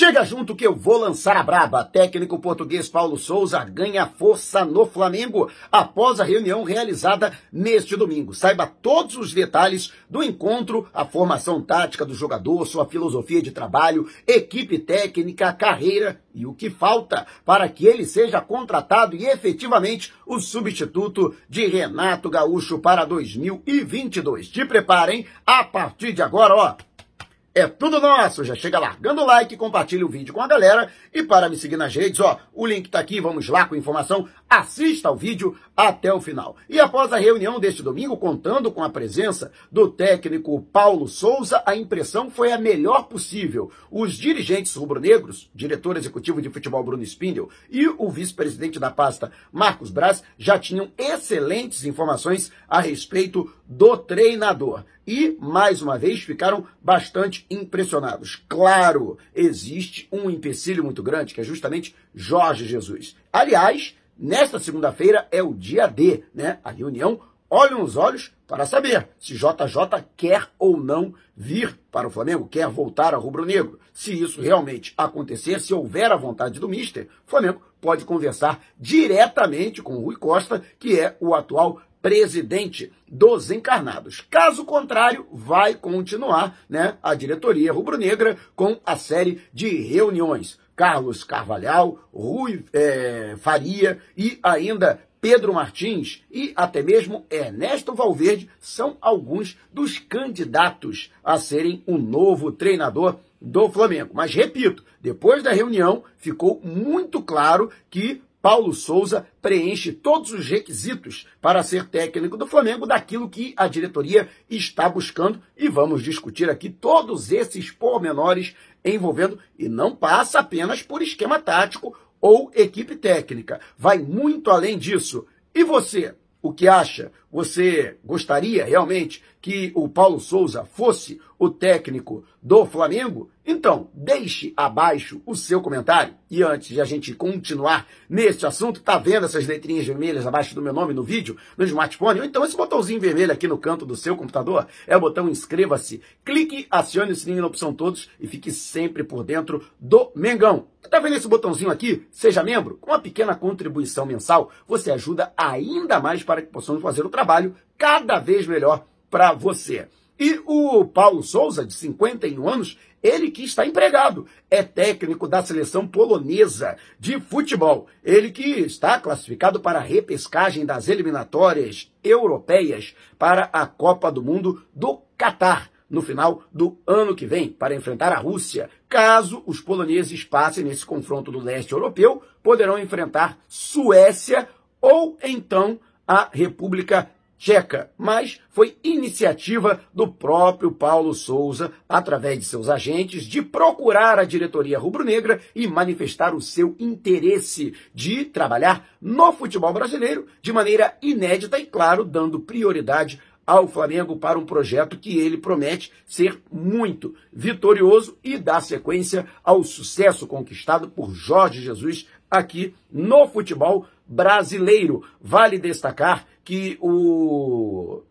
Chega junto que eu vou lançar a braba. Técnico português Paulo Souza ganha força no Flamengo após a reunião realizada neste domingo. Saiba todos os detalhes do encontro, a formação tática do jogador, sua filosofia de trabalho, equipe técnica, carreira e o que falta para que ele seja contratado e efetivamente o substituto de Renato Gaúcho para 2022. Te preparem a partir de agora, ó. É tudo nosso. Já chega largando o like, compartilha o vídeo com a galera. E para me seguir nas redes, ó, o link tá aqui, vamos lá com informação. Assista ao vídeo até o final. E após a reunião deste domingo, contando com a presença do técnico Paulo Souza, a impressão foi a melhor possível. Os dirigentes rubro-negros, diretor executivo de futebol Bruno Spindel e o vice-presidente da pasta Marcos Braz já tinham excelentes informações a respeito do treinador e, mais uma vez, ficaram bastante impressionados. Claro, existe um empecilho muito grande, que é justamente Jorge Jesus. Aliás, nesta segunda-feira é o dia D, né? A reunião olha nos olhos para saber se JJ quer ou não vir para o Flamengo, quer voltar ao rubro-negro. Se isso realmente acontecer, se houver a vontade do Mister, o Flamengo pode conversar diretamente com o Rui Costa, que é o atual presidente dos encarnados. Caso contrário, vai continuar né, a diretoria rubro-negra com a série de reuniões. Carlos Carvalhal, Rui é, Faria e ainda Pedro Martins e até mesmo Ernesto Valverde são alguns dos candidatos a serem o novo treinador do Flamengo. Mas repito, depois da reunião ficou muito claro que Paulo Souza preenche todos os requisitos para ser técnico do Flamengo daquilo que a diretoria está buscando e vamos discutir aqui todos esses pormenores envolvendo e não passa apenas por esquema tático ou equipe técnica, vai muito além disso. E você, o que acha? Você gostaria realmente que o Paulo Souza fosse o técnico do Flamengo? Então, deixe abaixo o seu comentário. E antes de a gente continuar neste assunto, tá vendo essas letrinhas vermelhas abaixo do meu nome no vídeo, no smartphone? Ou então esse botãozinho vermelho aqui no canto do seu computador é o botão inscreva-se. Clique, acione o sininho na opção todos e fique sempre por dentro do Mengão. Tá vendo esse botãozinho aqui? Seja membro. Com uma pequena contribuição mensal, você ajuda ainda mais para que possamos fazer o trabalho cada vez melhor para você. E o Paulo Souza, de 51 anos, ele que está empregado, é técnico da seleção polonesa de futebol. Ele que está classificado para a repescagem das eliminatórias europeias para a Copa do Mundo do Catar no final do ano que vem para enfrentar a Rússia. Caso os poloneses passem nesse confronto do leste europeu, poderão enfrentar Suécia ou então a República Tcheca, mas foi iniciativa do próprio Paulo Souza, através de seus agentes, de procurar a diretoria rubro-negra e manifestar o seu interesse de trabalhar no futebol brasileiro de maneira inédita e, claro, dando prioridade ao Flamengo para um projeto que ele promete ser muito vitorioso e dar sequência ao sucesso conquistado por Jorge Jesus aqui no futebol brasileiro. Vale destacar que o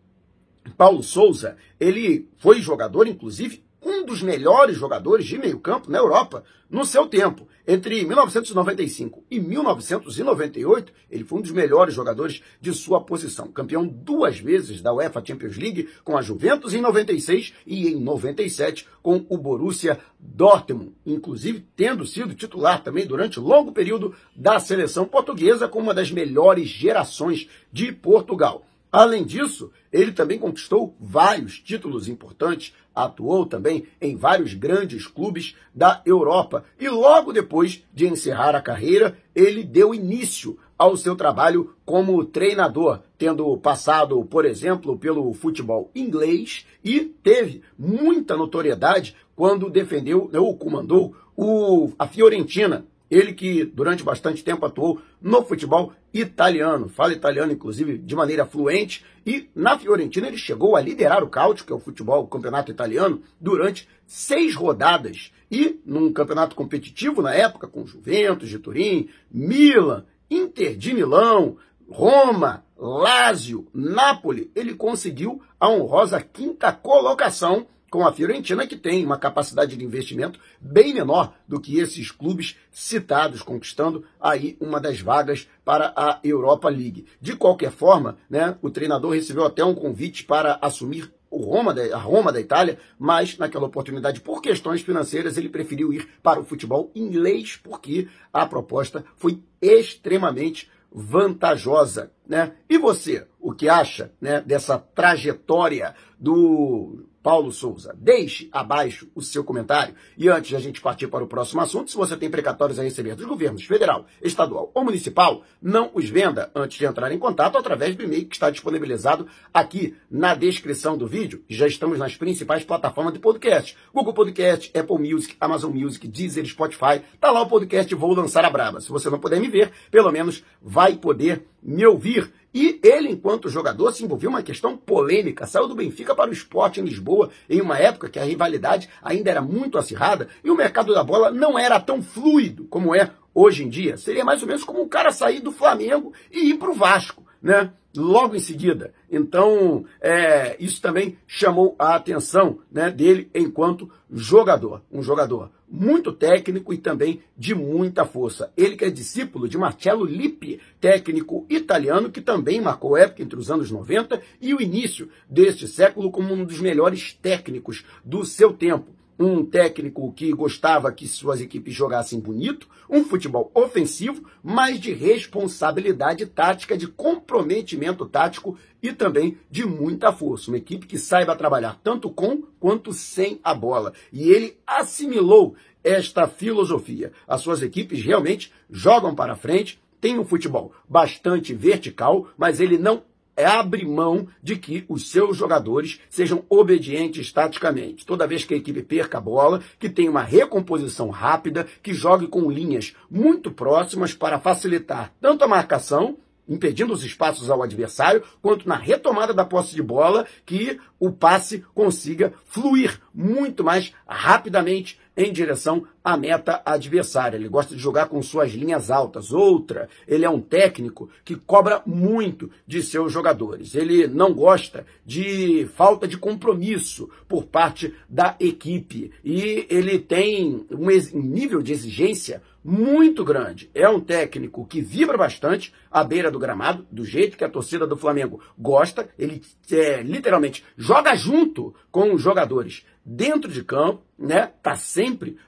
Paulo Souza, ele foi jogador, inclusive, um dos melhores jogadores de meio-campo na Europa no seu tempo. Entre 1995 e 1998, ele foi um dos melhores jogadores de sua posição. Campeão duas vezes da UEFA Champions League com a Juventus em 96 e em 97 com o Borussia Dortmund, inclusive tendo sido titular também durante longo período da seleção portuguesa com uma das melhores gerações de Portugal. Além disso, ele também conquistou vários títulos importantes, atuou também em vários grandes clubes da Europa. E logo depois de encerrar a carreira, ele deu início ao seu trabalho como treinador, tendo passado, por exemplo, pelo futebol inglês e teve muita notoriedade quando defendeu ou comandou o, a Fiorentina ele que durante bastante tempo atuou no futebol italiano, fala italiano inclusive de maneira fluente, e na Fiorentina ele chegou a liderar o Cáutio, que é o futebol, o campeonato italiano, durante seis rodadas. E num campeonato competitivo na época, com Juventus de Turim, Milan, Inter de Milão, Roma, Lazio, Nápoles, ele conseguiu a honrosa quinta colocação com a Fiorentina, que tem uma capacidade de investimento bem menor do que esses clubes citados, conquistando aí uma das vagas para a Europa League. De qualquer forma, né, o treinador recebeu até um convite para assumir o Roma, a Roma da Itália, mas naquela oportunidade, por questões financeiras, ele preferiu ir para o futebol inglês, porque a proposta foi extremamente vantajosa, né? E você, o que acha, né, dessa trajetória do Paulo Souza. Deixe abaixo o seu comentário. E antes de a gente partir para o próximo assunto, se você tem precatórios a receber dos governos federal, estadual ou municipal, não os venda antes de entrar em contato através do e-mail que está disponibilizado aqui na descrição do vídeo. Já estamos nas principais plataformas de podcast: Google Podcast, Apple Music, Amazon Music, Deezer, Spotify. Tá lá o podcast Vou Lançar a Braba. Se você não puder me ver, pelo menos vai poder me ouvir. E ele, enquanto jogador, se envolveu em uma questão polêmica. Saiu do Benfica para o esporte em Lisboa, em uma época que a rivalidade ainda era muito acirrada e o mercado da bola não era tão fluido como é hoje em dia. Seria mais ou menos como um cara sair do Flamengo e ir para o Vasco, né? Logo em seguida. Então, é, isso também chamou a atenção né, dele enquanto jogador. Um jogador muito técnico e também de muita força. Ele que é discípulo de Marcello Lippi, técnico italiano que também marcou época entre os anos 90 e o início deste século como um dos melhores técnicos do seu tempo um técnico que gostava que suas equipes jogassem bonito, um futebol ofensivo, mas de responsabilidade tática, de comprometimento tático e também de muita força. Uma equipe que saiba trabalhar tanto com quanto sem a bola. E ele assimilou esta filosofia. As suas equipes realmente jogam para frente, tem um futebol bastante vertical, mas ele não abre mão de que os seus jogadores sejam obedientes taticamente. Toda vez que a equipe perca a bola, que tenha uma recomposição rápida, que jogue com linhas muito próximas para facilitar tanto a marcação impedindo os espaços ao adversário, quanto na retomada da posse de bola, que o passe consiga fluir muito mais rapidamente em direção à meta adversária. Ele gosta de jogar com suas linhas altas. Outra, ele é um técnico que cobra muito de seus jogadores. Ele não gosta de falta de compromisso por parte da equipe e ele tem um nível de exigência muito grande. É um técnico que vibra bastante à beira do gramado, do jeito que a torcida do Flamengo gosta. Ele é, literalmente joga junto com os jogadores dentro de campo, né? Tá sempre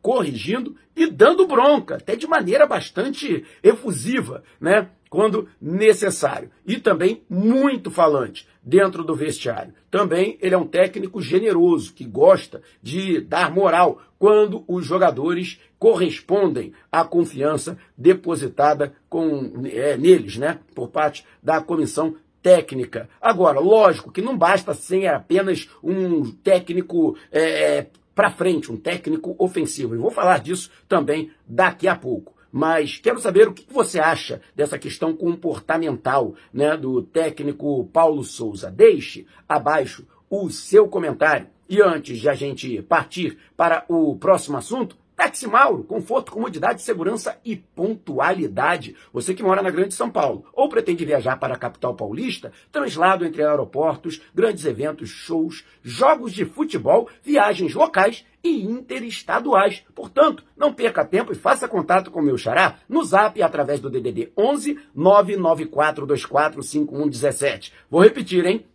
corrigindo e dando bronca, até de maneira bastante efusiva, né? Quando necessário. E também muito falante dentro do vestiário. Também ele é um técnico generoso, que gosta de dar moral quando os jogadores correspondem à confiança depositada com, é, neles, né? Por parte da comissão técnica. Agora, lógico que não basta ser apenas um técnico é, para frente, um técnico ofensivo. E vou falar disso também daqui a pouco. Mas quero saber o que você acha dessa questão comportamental né, do técnico Paulo Souza. Deixe abaixo o seu comentário. E antes de a gente partir para o próximo assunto, Táxi Mauro, conforto, comodidade, segurança e pontualidade. Você que mora na Grande São Paulo ou pretende viajar para a capital paulista, translado entre aeroportos, grandes eventos, shows, jogos de futebol, viagens locais e interestaduais. Portanto, não perca tempo e faça contato com o meu xará no zap através do DDD 11 99424 5117. Vou repetir, hein?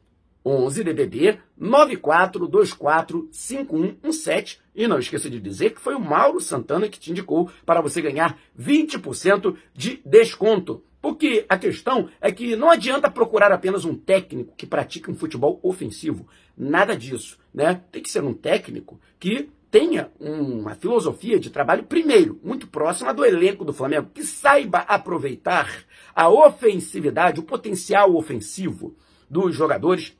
11 DDD 94245117. E não esqueça de dizer que foi o Mauro Santana que te indicou para você ganhar 20% de desconto. Porque a questão é que não adianta procurar apenas um técnico que pratica um futebol ofensivo. Nada disso, né? Tem que ser um técnico que tenha uma filosofia de trabalho, primeiro, muito próxima do elenco do Flamengo, que saiba aproveitar a ofensividade, o potencial ofensivo dos jogadores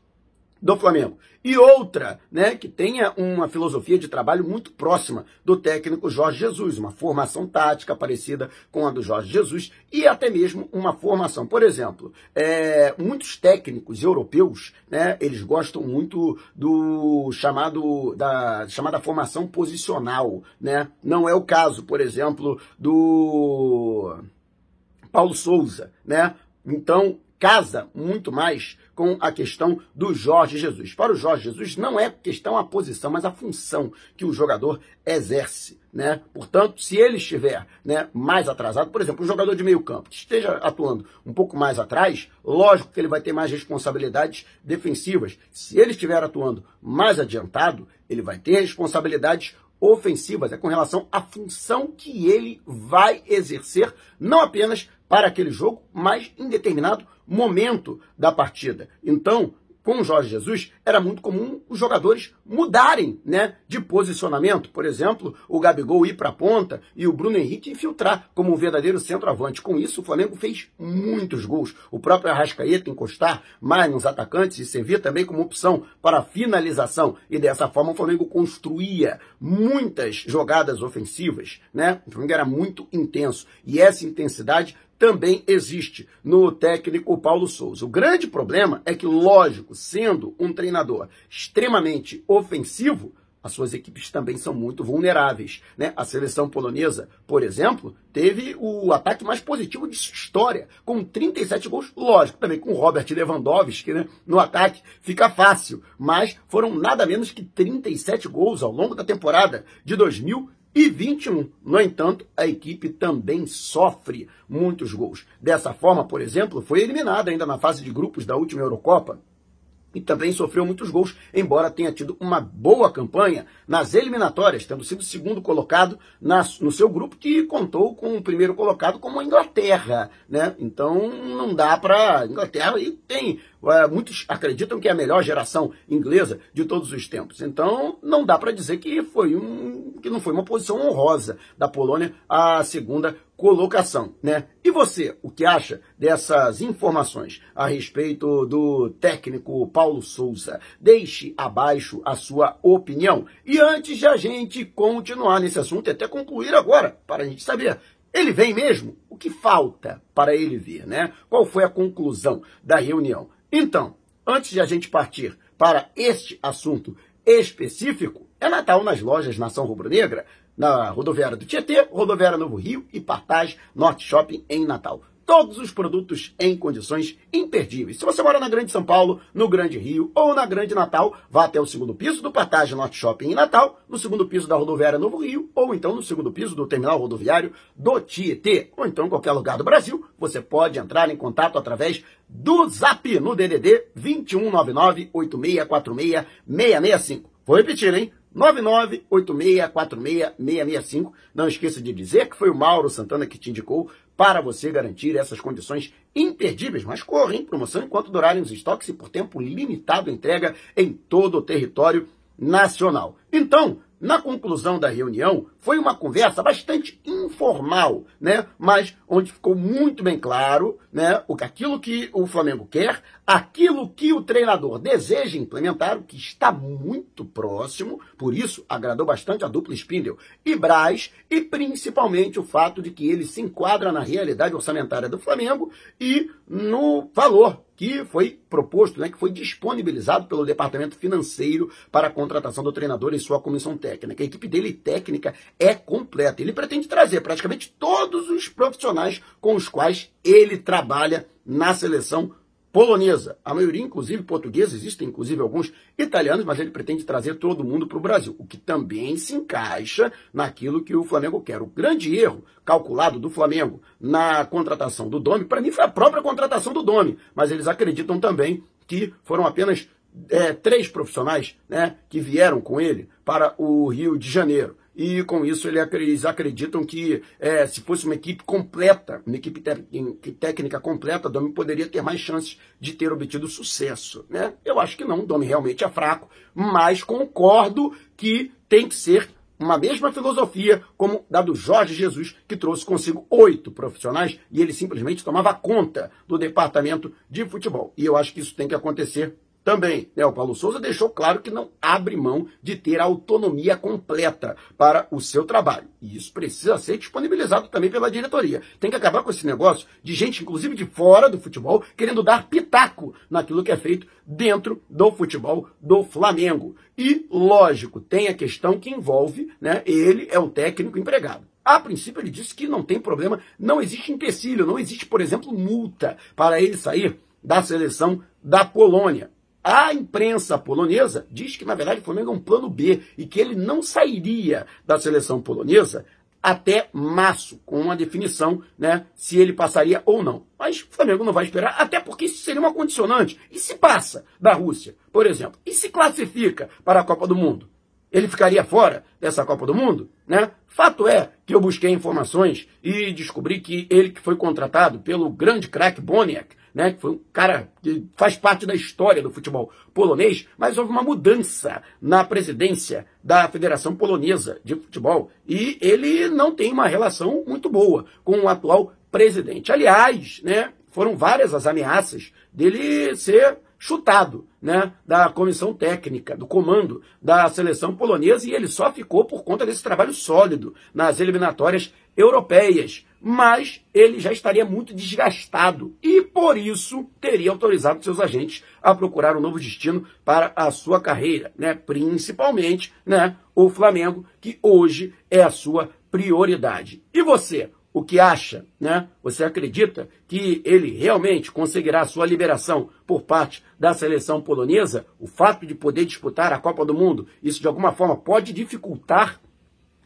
do Flamengo. E outra, né, que tenha uma filosofia de trabalho muito próxima do técnico Jorge Jesus, uma formação tática parecida com a do Jorge Jesus e até mesmo uma formação. Por exemplo, é, muitos técnicos europeus, né, eles gostam muito do chamado da chamada formação posicional, né? Não é o caso, por exemplo, do Paulo Souza, né? Então, casa muito mais com a questão do Jorge Jesus. Para o Jorge Jesus, não é questão a posição, mas a função que o jogador exerce. Né? Portanto, se ele estiver né, mais atrasado, por exemplo, um jogador de meio campo que esteja atuando um pouco mais atrás, lógico que ele vai ter mais responsabilidades defensivas. Se ele estiver atuando mais adiantado, ele vai ter responsabilidades ofensivas, é com relação à função que ele vai exercer, não apenas para aquele jogo, mas em determinado momento da partida. Então, com o Jorge Jesus, era muito comum os jogadores mudarem né, de posicionamento. Por exemplo, o Gabigol ir para a ponta e o Bruno Henrique infiltrar como um verdadeiro centroavante. Com isso, o Flamengo fez muitos gols. O próprio Arrascaeta encostar mais nos atacantes e servir também como opção para finalização. E dessa forma, o Flamengo construía muitas jogadas ofensivas. Né? O Flamengo era muito intenso. E essa intensidade também existe no técnico Paulo Souza. O grande problema é que, lógico, sendo um treinador extremamente ofensivo, as suas equipes também são muito vulneráveis. Né? A seleção polonesa, por exemplo, teve o ataque mais positivo de sua história, com 37 gols. Lógico, também com Robert Lewandowski né? no ataque, fica fácil. Mas foram nada menos que 37 gols ao longo da temporada de 2000 e 21. No entanto, a equipe também sofre muitos gols. Dessa forma, por exemplo, foi eliminada ainda na fase de grupos da última Eurocopa e também sofreu muitos gols, embora tenha tido uma boa campanha nas eliminatórias, tendo sido segundo colocado na, no seu grupo, que contou com o primeiro colocado como a Inglaterra, né? Então não dá para Inglaterra e tem muitos acreditam que é a melhor geração inglesa de todos os tempos. Então, não dá para dizer que foi um que não foi uma posição honrosa da Polônia a segunda colocação, né? E você, o que acha dessas informações a respeito do técnico Paulo Souza? Deixe abaixo a sua opinião. E antes de a gente continuar nesse assunto e até concluir agora, para a gente saber ele vem mesmo? O que falta para ele vir, né? Qual foi a conclusão da reunião? Então, antes de a gente partir para este assunto específico, é Natal nas lojas Nação Rubro-Negra, na rodoviária do Tietê, rodoviária Novo Rio e Partage Norte Shopping em Natal todos os produtos em condições imperdíveis. Se você mora na Grande São Paulo, no Grande Rio ou na Grande Natal, vá até o segundo piso do Partage Norte Shopping em Natal, no segundo piso da rodoviária Novo Rio ou então no segundo piso do terminal rodoviário do Tietê, ou então em qualquer lugar do Brasil, você pode entrar em contato através do Zap no DDD 2199-8646-665. Vou repetir, hein? 9986466665. Não esqueça de dizer que foi o Mauro Santana que te indicou para você garantir essas condições imperdíveis. Mas corre, hein? Promoção enquanto durarem os estoques e por tempo limitado entrega em todo o território nacional. Então, na conclusão da reunião, foi uma conversa bastante informal, né? Mas onde ficou muito bem claro, né, aquilo que o Flamengo quer, aquilo que o treinador deseja implementar, o que está muito próximo, por isso agradou bastante a dupla Spindle e Braz, e principalmente o fato de que ele se enquadra na realidade orçamentária do Flamengo e no valor que foi proposto, né, que foi disponibilizado pelo departamento financeiro para a contratação do treinador e sua comissão técnica. A equipe dele técnica é completa. Ele pretende trazer praticamente todos os profissionais com os quais ele trabalha na seleção polonesa. A maioria, inclusive, portuguesa, existem inclusive alguns italianos, mas ele pretende trazer todo mundo para o Brasil, o que também se encaixa naquilo que o Flamengo quer. O grande erro calculado do Flamengo na contratação do Domi, para mim foi a própria contratação do Domi, mas eles acreditam também que foram apenas é, três profissionais né, que vieram com ele para o Rio de Janeiro e com isso eles acreditam que é, se fosse uma equipe completa, uma equipe técnica completa, Domi poderia ter mais chances de ter obtido sucesso. Né? Eu acho que não, Domi realmente é fraco, mas concordo que tem que ser uma mesma filosofia como da do Jorge Jesus, que trouxe consigo oito profissionais e ele simplesmente tomava conta do departamento de futebol. E eu acho que isso tem que acontecer também, né, o Paulo Souza deixou claro que não abre mão de ter autonomia completa para o seu trabalho. E isso precisa ser disponibilizado também pela diretoria. Tem que acabar com esse negócio de gente, inclusive de fora do futebol, querendo dar pitaco naquilo que é feito dentro do futebol do Flamengo. E, lógico, tem a questão que envolve, né, ele é o técnico empregado. A princípio, ele disse que não tem problema, não existe empecilho, não existe, por exemplo, multa para ele sair da seleção da Polônia. A imprensa polonesa diz que, na verdade, o Flamengo é um plano B e que ele não sairia da seleção polonesa até março, com uma definição, né, se ele passaria ou não. Mas o Flamengo não vai esperar, até porque isso seria uma condicionante. E se passa da Rússia, por exemplo? E se classifica para a Copa do Mundo? Ele ficaria fora dessa Copa do Mundo, né? Fato é que eu busquei informações e descobri que ele que foi contratado pelo grande craque Boniek né, que foi um cara que faz parte da história do futebol polonês, mas houve uma mudança na presidência da Federação Polonesa de Futebol e ele não tem uma relação muito boa com o atual presidente. Aliás, né, foram várias as ameaças dele ser chutado né, da comissão técnica, do comando da seleção polonesa, e ele só ficou por conta desse trabalho sólido nas eliminatórias europeias. Mas ele já estaria muito desgastado e, por isso, teria autorizado seus agentes a procurar um novo destino para a sua carreira, né? principalmente né, o Flamengo, que hoje é a sua prioridade. E você? o que acha, né? Você acredita que ele realmente conseguirá sua liberação por parte da seleção polonesa? O fato de poder disputar a Copa do Mundo, isso de alguma forma pode dificultar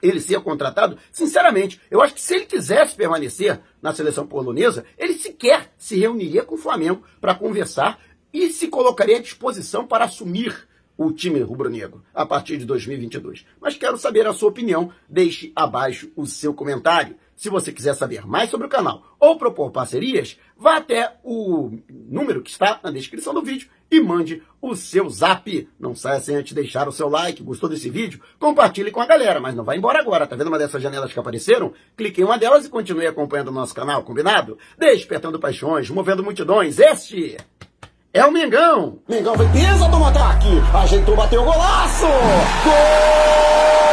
ele ser contratado? Sinceramente, eu acho que se ele quisesse permanecer na seleção polonesa, ele sequer se reuniria com o Flamengo para conversar e se colocaria à disposição para assumir o time rubro-negro a partir de 2022. Mas quero saber a sua opinião. Deixe abaixo o seu comentário. Se você quiser saber mais sobre o canal ou propor parcerias, vá até o número que está na descrição do vídeo e mande o seu zap. Não saia sem antes deixar o seu like. Gostou desse vídeo? Compartilhe com a galera, mas não vai embora agora. Tá vendo uma dessas janelas que apareceram? Clique em uma delas e continue acompanhando o nosso canal, combinado? Despertando paixões, movendo multidões. Este é o Mengão. Mengão foi pesa no ataque. Ajeitou, bateu o golaço. Gol!